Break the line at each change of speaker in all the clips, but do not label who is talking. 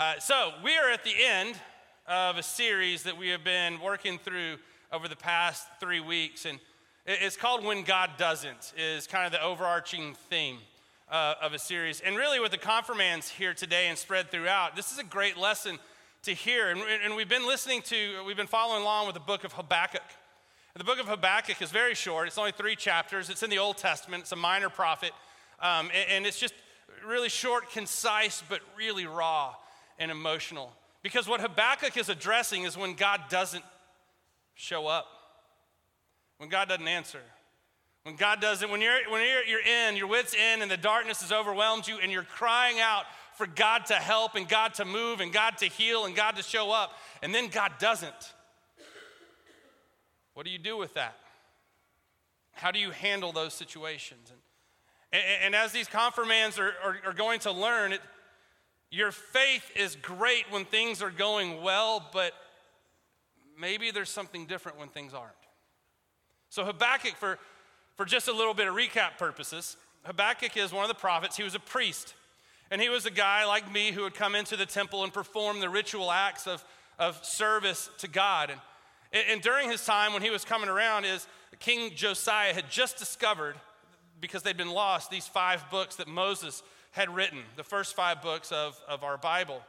Uh, so, we are at the end of a series that we have been working through over the past three weeks. And it's called When God Doesn't, is kind of the overarching theme uh, of a series. And really, with the confirmands here today and spread throughout, this is a great lesson to hear. And, and we've been listening to, we've been following along with the book of Habakkuk. The book of Habakkuk is very short, it's only three chapters. It's in the Old Testament, it's a minor prophet. Um, and, and it's just really short, concise, but really raw and emotional. Because what Habakkuk is addressing is when God doesn't show up, when God doesn't answer. When God doesn't, when you're, when you're, you're in, your wits in, and the darkness has overwhelmed you, and you're crying out for God to help, and God to move, and God to heal, and God to show up, and then God doesn't. What do you do with that? How do you handle those situations? And, and, and as these confirmands are, are, are going to learn, it, your faith is great when things are going well, but maybe there's something different when things aren't. So, Habakkuk, for, for just a little bit of recap purposes, Habakkuk is one of the prophets. He was a priest. And he was a guy like me who would come into the temple and perform the ritual acts of, of service to God. And, and during his time when he was coming around, is King Josiah had just discovered, because they'd been lost, these five books that Moses had written, the first five books of, of our Bible.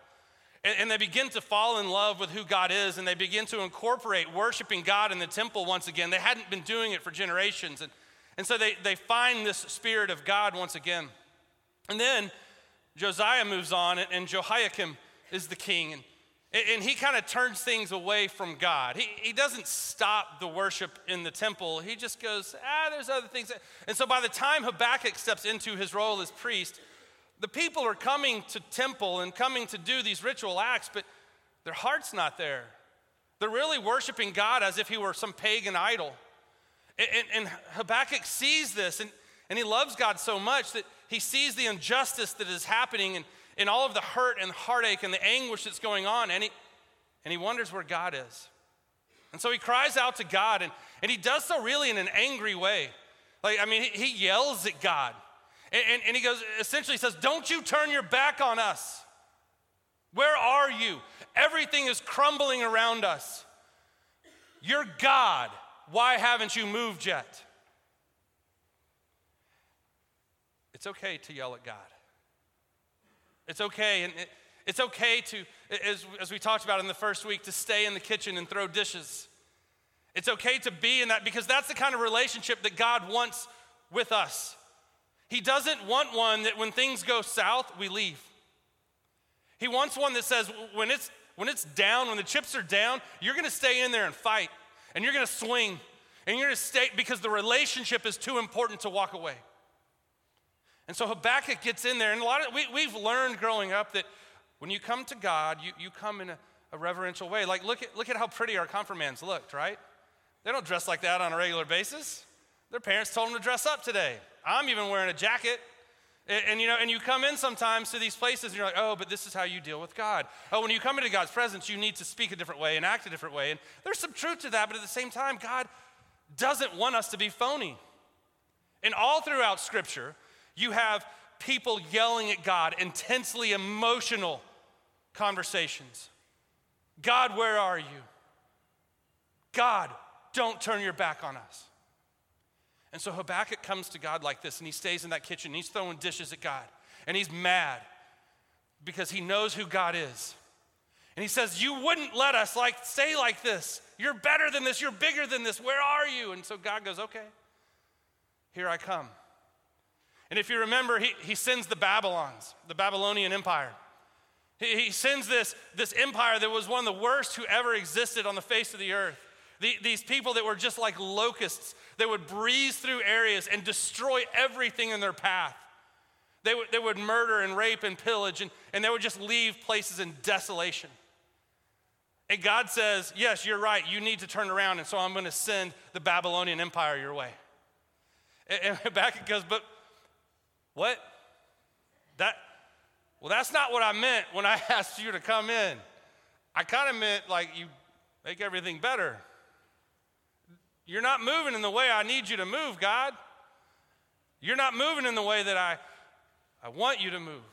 And, and, they begin to fall in love with who God is, and they begin to incorporate worshiping God in the temple once again. They hadn't been doing it for generations. And, and so they, they find this spirit of God once again. And then Josiah moves on, and, and Jehoiakim is the king. And, and he kind of turns things away from God. He, he doesn't stop the worship in the temple. He just goes, ah, there's other things. And so by the time Habakkuk steps into his role as priest, the people are coming to temple and coming to do these ritual acts, but their heart's not there. They're really worshiping God as if he were some pagan idol. And, and, Habakkuk sees this, and, and he loves God so much that he sees the injustice that is happening and, and all of the hurt and heartache and the anguish that's going on, and he, and he wonders where God is. And so he cries out to God, and, and he does so really in an angry way. Like, I mean, he, he yells at God. And, and, and he goes, essentially says, Don't you turn your back on us. Where are you? Everything is crumbling around us. You're God. Why haven't you moved yet? It's okay to yell at God. It's okay, and it, it's okay to, as, as we talked about in the first week, to stay in the kitchen and throw dishes. It's okay to be in that because that's the kind of relationship that God wants with us. He doesn't want one that when things go south, we leave. He wants one that says, when it's, when it's down, when the chips are down, you're gonna stay in there and fight, and you're gonna swing, and you're gonna stay because the relationship is too important to walk away. And so Habakkuk gets in there, and a lot of we, we've learned growing up that when you come to God, you, you come in a, a reverential way. Like, look at, look at how pretty our confirmands looked, right? They don't dress like that on a regular basis. Their parents told them to dress up today. I'm even wearing a jacket. And, and, you know, and you come in sometimes to these places and you're like, oh, but this is how you deal with God. Oh, when you come into God's presence, you need to speak a different way and act a different way. And there's some truth to that, but at the same time, God doesn't want us to be phony. And all throughout Scripture, you have people yelling at God, intensely emotional conversations. God, where are you? God, don't turn your back on us. And so Habakkuk comes to God like this, and he stays in that kitchen, and he's throwing dishes at God, and he's mad because he knows who God is. And he says, You wouldn't let us like stay like this. You're better than this. You're bigger than this. Where are you? And so God goes, Okay, here I come. And if you remember, he, he sends the Babylons, the Babylonian Empire. He, he sends this, this empire that was one of the worst who ever existed on the face of the earth. The, these people that were just like locusts that would breeze through areas and destroy everything in their path. They would, they would murder and rape and pillage, and, and they would just leave places in desolation. And God says, Yes, you're right. You need to turn around, and so I'm going to send the Babylonian Empire your way. And, and it goes, But what? That, well, that's not what I meant when I asked you to come in. I kind of meant like you make everything better. You're not moving in the way I need you to move, God. You're not moving in the way that I, I want you to move.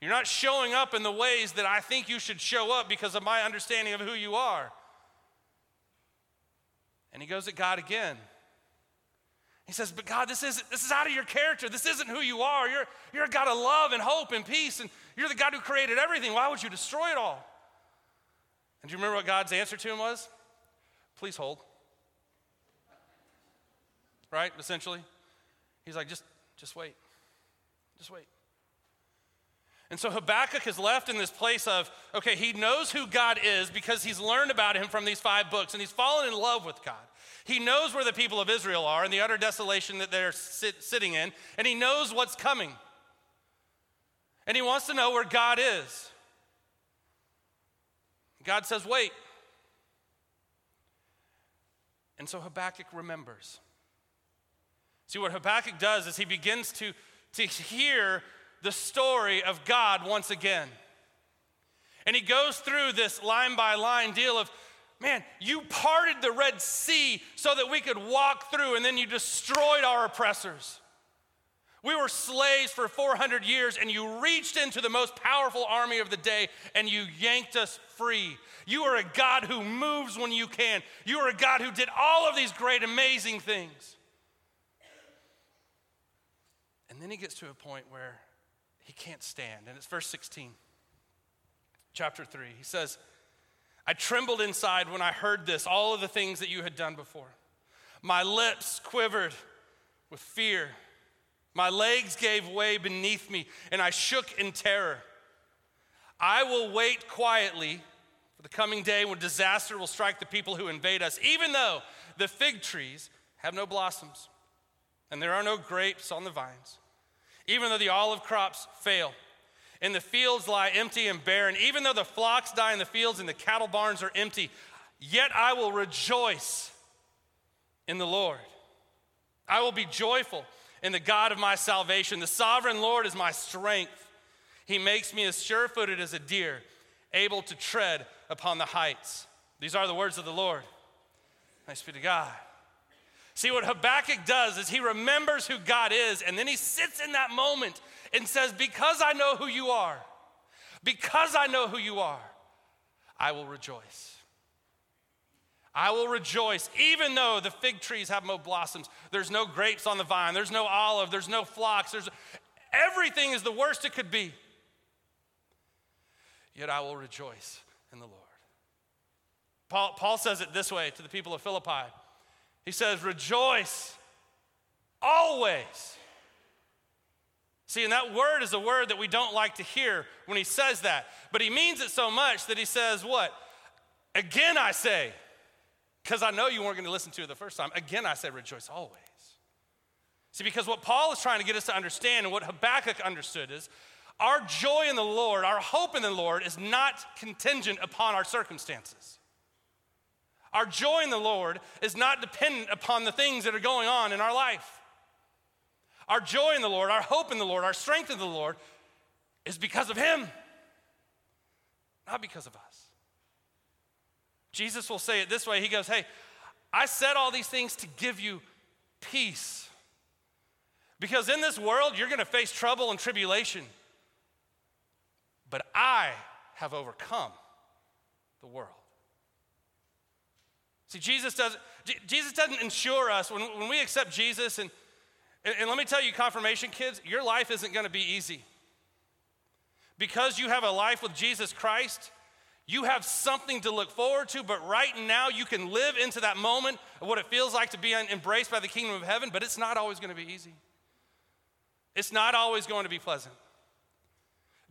You're not showing up in the ways that I think you should show up because of my understanding of who you are. And he goes at God again. He says, But God, this is, this is out of your character. This isn't who you are. You're, you're a God of love and hope and peace, and you're the God who created everything. Why would you destroy it all? And do you remember what God's answer to him was? Please hold. Right? Essentially. He's like, just, just wait. Just wait. And so Habakkuk is left in this place of, okay, he knows who God is because he's learned about him from these five books and he's fallen in love with God. He knows where the people of Israel are and the utter desolation that they're sit, sitting in, and he knows what's coming. And he wants to know where God is. God says, wait. And so Habakkuk remembers. See, what Habakkuk does is he begins to, to hear the story of God once again. And he goes through this line by line deal of, man, you parted the Red Sea so that we could walk through, and then you destroyed our oppressors. We were slaves for 400 years, and you reached into the most powerful army of the day and you yanked us free. You are a God who moves when you can. You are a God who did all of these great, amazing things. And then he gets to a point where he can't stand. And it's verse 16, chapter 3. He says, I trembled inside when I heard this, all of the things that you had done before. My lips quivered with fear. My legs gave way beneath me, and I shook in terror. I will wait quietly for the coming day when disaster will strike the people who invade us, even though the fig trees have no blossoms and there are no grapes on the vines even though the olive crops fail, and the fields lie empty and barren, even though the flocks die in the fields and the cattle barns are empty, yet I will rejoice in the Lord. I will be joyful in the God of my salvation. The sovereign Lord is my strength. He makes me as sure footed as a deer, able to tread upon the heights. These are the words of the Lord. Thanks be to God. See, what Habakkuk does is he remembers who God is, and then he sits in that moment and says, Because I know who you are, because I know who you are, I will rejoice. I will rejoice, even though the fig trees have no blossoms, there's no grapes on the vine, there's no olive, there's no flocks, there's everything is the worst it could be. Yet I will rejoice in the Lord. Paul, Paul says it this way to the people of Philippi. He says, Rejoice always. See, and that word is a word that we don't like to hear when he says that. But he means it so much that he says, What? Again I say, because I know you weren't going to listen to it the first time. Again I say, Rejoice always. See, because what Paul is trying to get us to understand and what Habakkuk understood is our joy in the Lord, our hope in the Lord is not contingent upon our circumstances. Our joy in the Lord is not dependent upon the things that are going on in our life. Our joy in the Lord, our hope in the Lord, our strength in the Lord is because of Him, not because of us. Jesus will say it this way He goes, Hey, I said all these things to give you peace. Because in this world, you're gonna face trouble and tribulation. But I have overcome the world. See, Jesus doesn't, Jesus doesn't ensure us when, when we accept Jesus, and, and, and let me tell you, confirmation kids, your life isn't going to be easy. Because you have a life with Jesus Christ, you have something to look forward to, but right now you can live into that moment of what it feels like to be embraced by the kingdom of heaven, but it's not always going to be easy. It's not always going to be pleasant.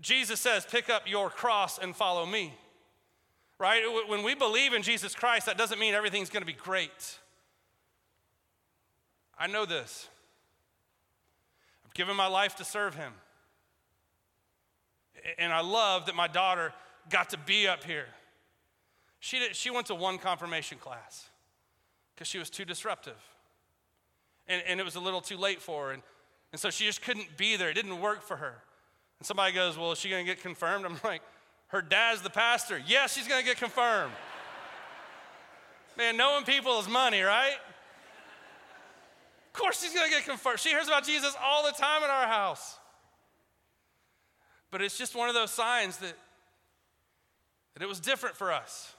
Jesus says, Pick up your cross and follow me right? When we believe in Jesus Christ, that doesn't mean everything's going to be great. I know this. I've given my life to serve Him. And I love that my daughter got to be up here. She, did, she went to one confirmation class because she was too disruptive. And, and it was a little too late for her. And, and so she just couldn't be there. It didn't work for her. And somebody goes, Well, is she going to get confirmed? I'm like, her dad's the pastor. Yes, she's going to get confirmed. Man, knowing people is money, right? Of course, she's going to get confirmed. She hears about Jesus all the time in our house. But it's just one of those signs that, that it was different for us,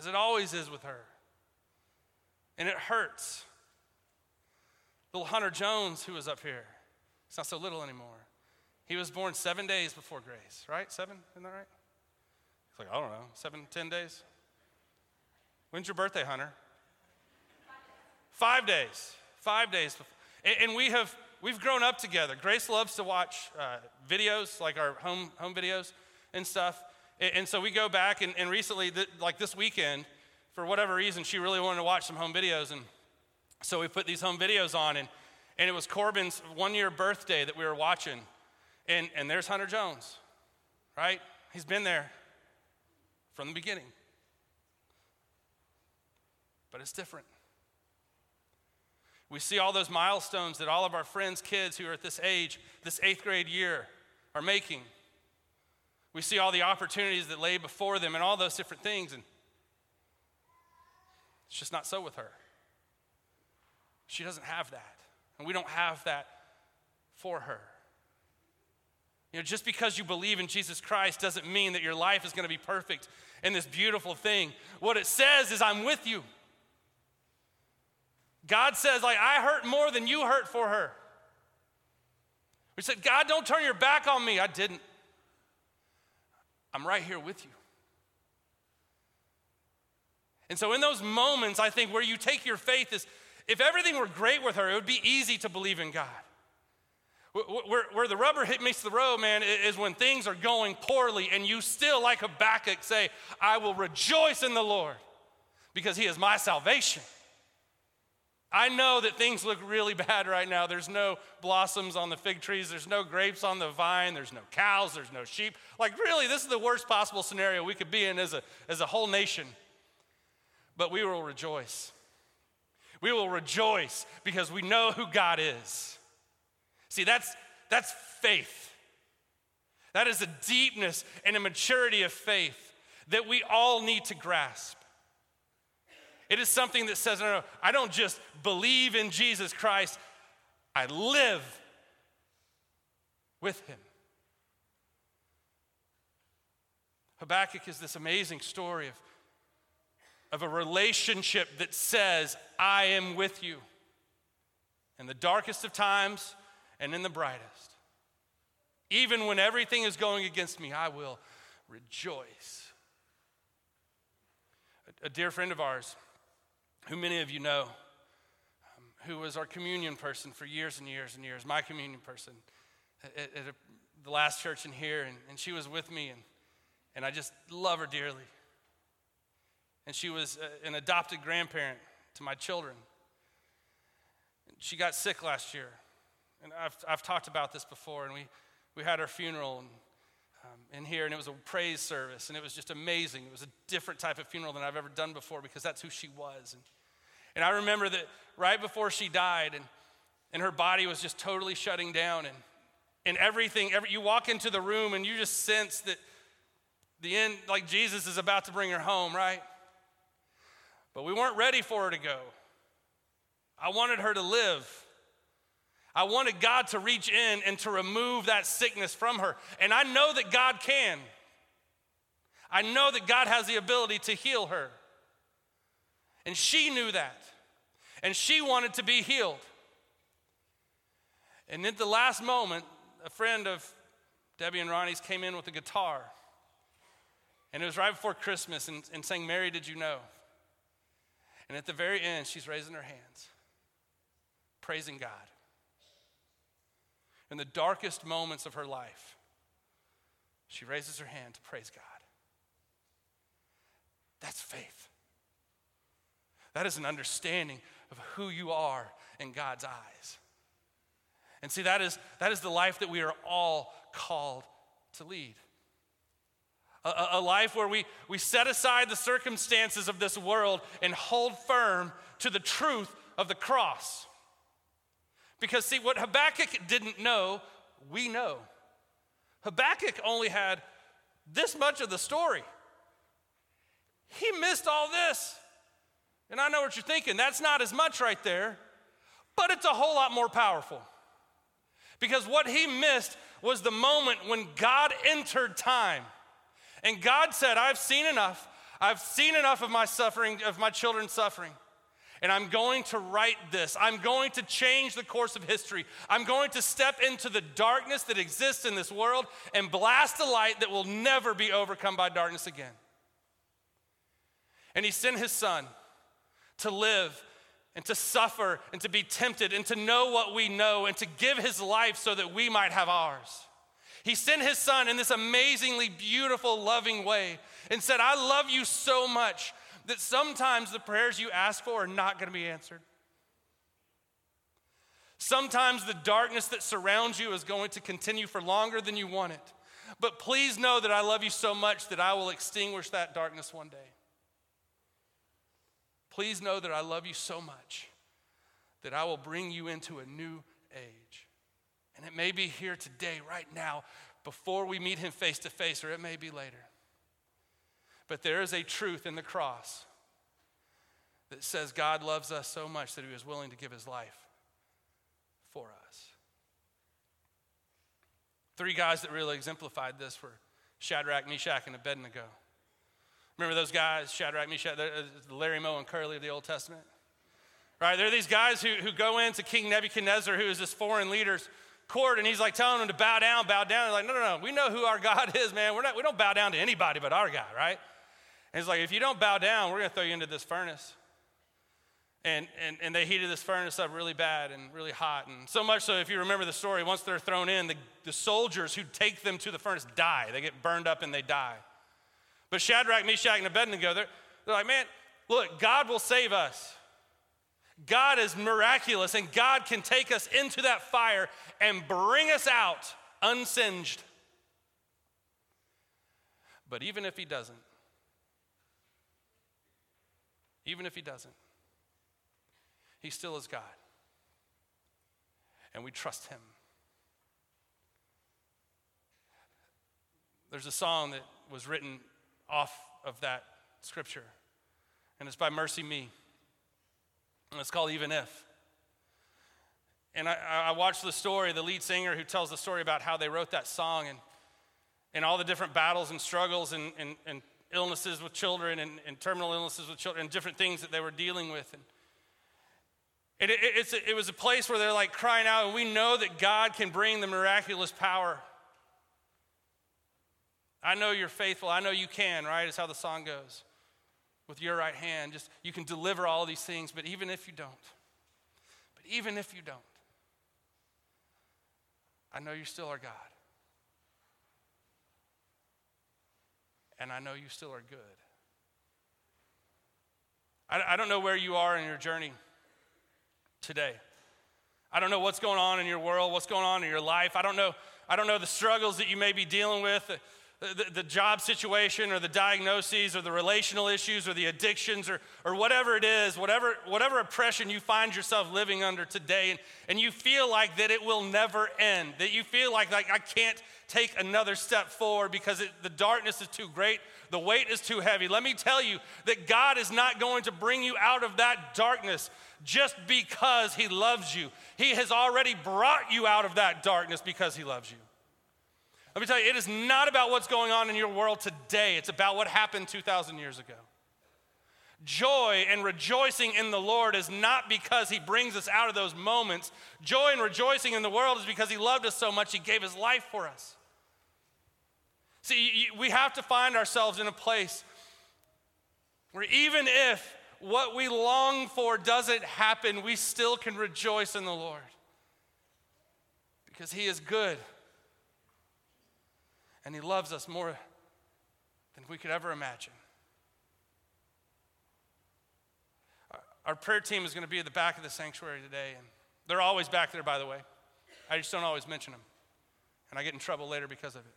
as it always is with her. And it hurts. Little Hunter Jones, who was up here, he's not so little anymore. He was born seven days before Grace, right? Seven? Isn't that right? He's like, I don't know, seven, ten days? When's your birthday, Hunter? Five days. Five days. And, we have we've grown up together. Grace loves to watch uh, videos, like our home home videos and stuff. And, so we go back, and, and recently, like this weekend, for whatever reason, she really wanted to watch some home videos, and so we put these home videos on, and and it was Corbin's one year birthday that we were watching, and and there's Hunter Jones, right? He's been there from the beginning, but it's different. We see all those milestones that all of our friends' kids who are at this age, this eighth grade year, are making. We see all the opportunities that lay before them and all those different things. And it's just not so with her. She doesn't have that. And we don't have that for her. You know, just because you believe in Jesus Christ doesn't mean that your life is going to be perfect and this beautiful thing. What it says is, I'm with you. God says, like, I hurt more than you hurt for her. We said, God, don't turn your back on me. I didn't. I'm right here with you. And so, in those moments, I think where you take your faith is if everything were great with her, it would be easy to believe in God. Where, where the rubber hit meets the road, man, is when things are going poorly and you still, like Habakkuk, say, I will rejoice in the Lord because he is my salvation. I know that things look really bad right now. There's no blossoms on the fig trees, there's no grapes on the vine, there's no cows, there's no sheep. Like, really, this is the worst possible scenario we could be in as a, as a whole nation. But we will rejoice. We will rejoice because we know who God is. See, that's, that's faith. That is a deepness and a maturity of faith that we all need to grasp. It is something that says, no, no, I don't just believe in Jesus Christ, I live with him. Habakkuk is this amazing story of, of a relationship that says, I am with you in the darkest of times and in the brightest. Even when everything is going against me, I will rejoice. A, a dear friend of ours, who many of you know, um, who was our communion person for years and years and years, my communion person at, at a, the last church in here, and, and she was with me, and, and I just love her dearly. And she was a, an adopted grandparent to my children. She got sick last year, and I've, I've talked about this before, and we, we had her funeral, and in here, and it was a praise service, and it was just amazing. It was a different type of funeral than I've ever done before because that's who she was. And, and I remember that right before she died, and, and her body was just totally shutting down, and, and everything, every, you walk into the room and you just sense that the end, like Jesus is about to bring her home, right? But we weren't ready for her to go. I wanted her to live. I wanted God to reach in and to remove that sickness from her. And I know that God can. I know that God has the ability to heal her. And she knew that. And she wanted to be healed. And at the last moment, a friend of Debbie and Ronnie's came in with a guitar. And it was right before Christmas and, and saying, Mary, did you know? And at the very end, she's raising her hands, praising God in the darkest moments of her life, she raises her hand to praise God. That's faith. That is an understanding of who you are in God's eyes. And see, that is, that is the life that we are all called to lead. A, a, life where we, we set aside the circumstances of this world and hold firm to the truth of the cross. Because, see, what Habakkuk didn't know, we know. Habakkuk only had this much of the story. He missed all this. And I know what you're thinking. That's not as much right there, but it's a whole lot more powerful. Because what he missed was the moment when God entered time. And God said, I've seen enough. I've seen enough of my suffering, of my children's suffering. And I'm going to write this. I'm going to change the course of history. I'm going to step into the darkness that exists in this world and blast a light that will never be overcome by darkness again. And he sent his son to live and to suffer and to be tempted and to know what we know and to give his life so that we might have ours. He sent his son in this amazingly beautiful, loving way and said, I love you so much that sometimes the prayers you ask for are not going to be answered. Sometimes the darkness that surrounds you is going to continue for longer than you want it. But please know that I love you so much that I will extinguish that darkness one day. Please know that I love you so much that I will bring you into a new age. And it may be here today, right now, before we meet him face to face, or it may be later. But there is a truth in the cross that says God loves us so much that he was willing to give his life for us. Three guys that really exemplified this were Shadrach, Meshach, and Abednego. Remember those guys, Shadrach, Meshach, uh, Larry Moe and Curly of the Old Testament? Right, they're these guys who, who go into King Nebuchadnezzar, who is this foreign leader's court, and he's like telling them to bow down, bow down. They're like, no, no, no, we know who our God is, man. We're not, we don't bow down to anybody but our God, right? And he's like, if you don't bow down, we're going to throw you into this furnace. And, and, and they heated this furnace up really bad and really hot. And so much so, if you remember the story, once they're thrown in, the, the soldiers who take them to the furnace die. They get burned up and they die. But Shadrach, Meshach, and Abednego, they're, they're like, man, look, God will save us. God is miraculous, and God can take us into that fire and bring us out unsinged. But even if He doesn't, even if he doesn't. He still is God. And we trust him. There's a song that was written off of that scripture, and it's by MercyMe. And it's called Even If. And I, I watched the story, the lead singer who tells the story about how they wrote that song and, and all the different battles and struggles and, and, and illnesses with children and, and, terminal illnesses with children and different things that they were dealing with. And it, it, was a place where they're like crying out, and we know that God can bring the miraculous power. I know you're faithful. I know you can, right? Is how the song goes. With your right hand, just you can deliver all these things, but even if you don't, but even if you don't, I know you still are God. And I know you still are good. I, I don't know where you are in your journey today. I don't know what's going on in your world, what's going on in your life. I don't know, I don't know the struggles that you may be dealing with the, the, job situation or the diagnoses or the relational issues or the addictions or, or whatever it is, whatever, whatever oppression you find yourself living under today, and, and you feel like that it will never end, that you feel like, like I can't take another step forward because it, the darkness is too great, the weight is too heavy. Let me tell you that God is not going to bring you out of that darkness just because He loves you. He has already brought you out of that darkness because He loves you. Let me tell you, it is not about what's going on in your world today, it's about what happened 2,000 years ago. Joy and rejoicing in the Lord is not because He brings us out of those moments. Joy and rejoicing in the world is because He loved us so much, He gave His life for us. See, we have to find ourselves in a place where even if what we long for doesn't happen, we still can rejoice in the Lord because He is good and He loves us more than we could ever imagine. Our prayer team is going to be at the back of the sanctuary today, and they're always back there, by the way. I just don't always mention them, and I get in trouble later because of it.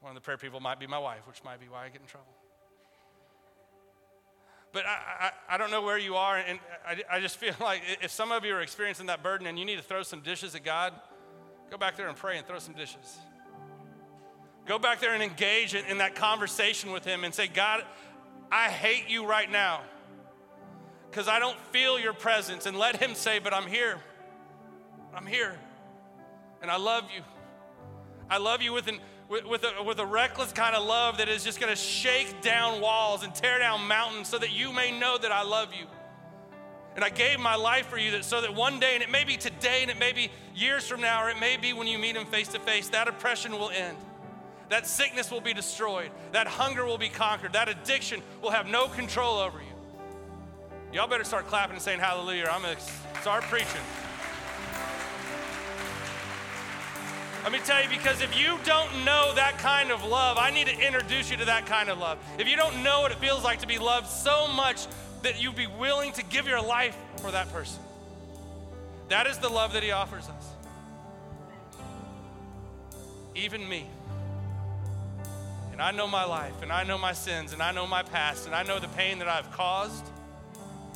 One of the prayer people might be my wife, which might be why I get in trouble. But I, I, I don't know where you are, and I, I just feel like if some of you are experiencing that burden and you need to throw some dishes at God, Go back there and pray and throw some dishes. Go back there and engage in, in that conversation with Him and say, God, I hate you right now because I don't feel your presence. And let Him say, But I'm here. I'm here. And I love you. I love you with, an, with, with, a, with a reckless kind of love that is just going to shake down walls and tear down mountains so that you may know that I love you. And I gave my life for you that, so that one day, and it may be today, and it may be years from now, or it may be when you meet him face to face, that oppression will end. That sickness will be destroyed. That hunger will be conquered. That addiction will have no control over you. Y'all better start clapping and saying hallelujah. I'm going to start preaching. Let me tell you, because if you don't know that kind of love, I need to introduce you to that kind of love. If you don't know what it feels like to be loved so much that you'd be willing to give your life for that person, that is the love that He offers us. Even me. And I know my life, and I know my sins, and I know my past, and I know the pain that I've caused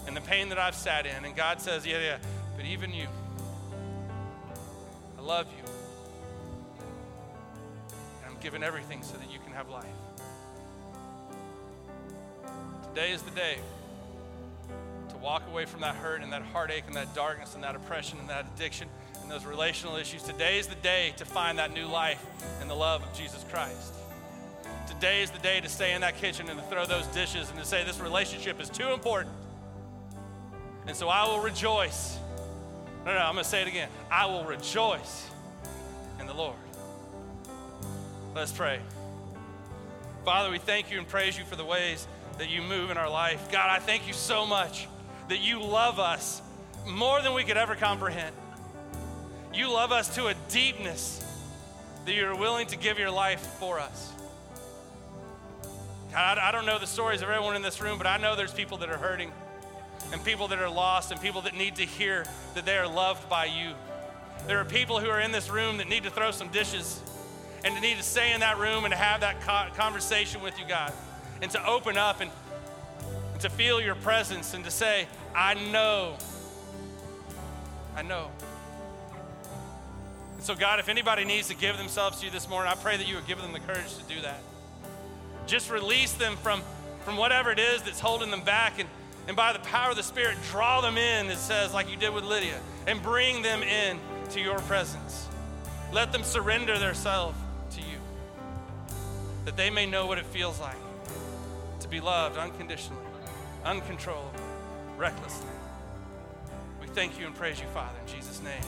and the pain that I've sat in. And God says, Yeah, yeah, but even you, I love you. And giving everything so that you can have life. Today is the day walk away from that hurt and that heartache and that darkness and that oppression and that addiction and those relational issues. Today is the day to find that new life in the love of Jesus Christ. Today is the day to stay in that kitchen and to throw those dishes and to say, This relationship is too important. And so I will rejoice. No, no, I'm going to say it again. I will rejoice in the Lord. Let's pray. Father, we thank you and praise you for the ways that you move in our life. God, I thank you so much that you love us more than we could ever comprehend. You love us to a deepness that you're willing to give your life for us. God, I don't know the stories of everyone in this room, but I know there's people that are hurting and people that are lost and people that need to hear that they are loved by you. There are people who are in this room that need to throw some dishes and to need to stay in that room and to have that conversation with you, God, and to open up and, and to feel your presence and to say, I know. I know. And so, God, if anybody needs to give themselves to you this morning, I pray that you would give them the courage to do that. Just release them from, from whatever it is that's holding them back and, and by the power of the Spirit, draw them in, it says, like you did with Lydia, and bring them in to your presence. Let them surrender themselves to you, that they may know what it feels like to be loved unconditionally, uncontrollably, recklessly. We thank you and praise you, Father, in Jesus' name.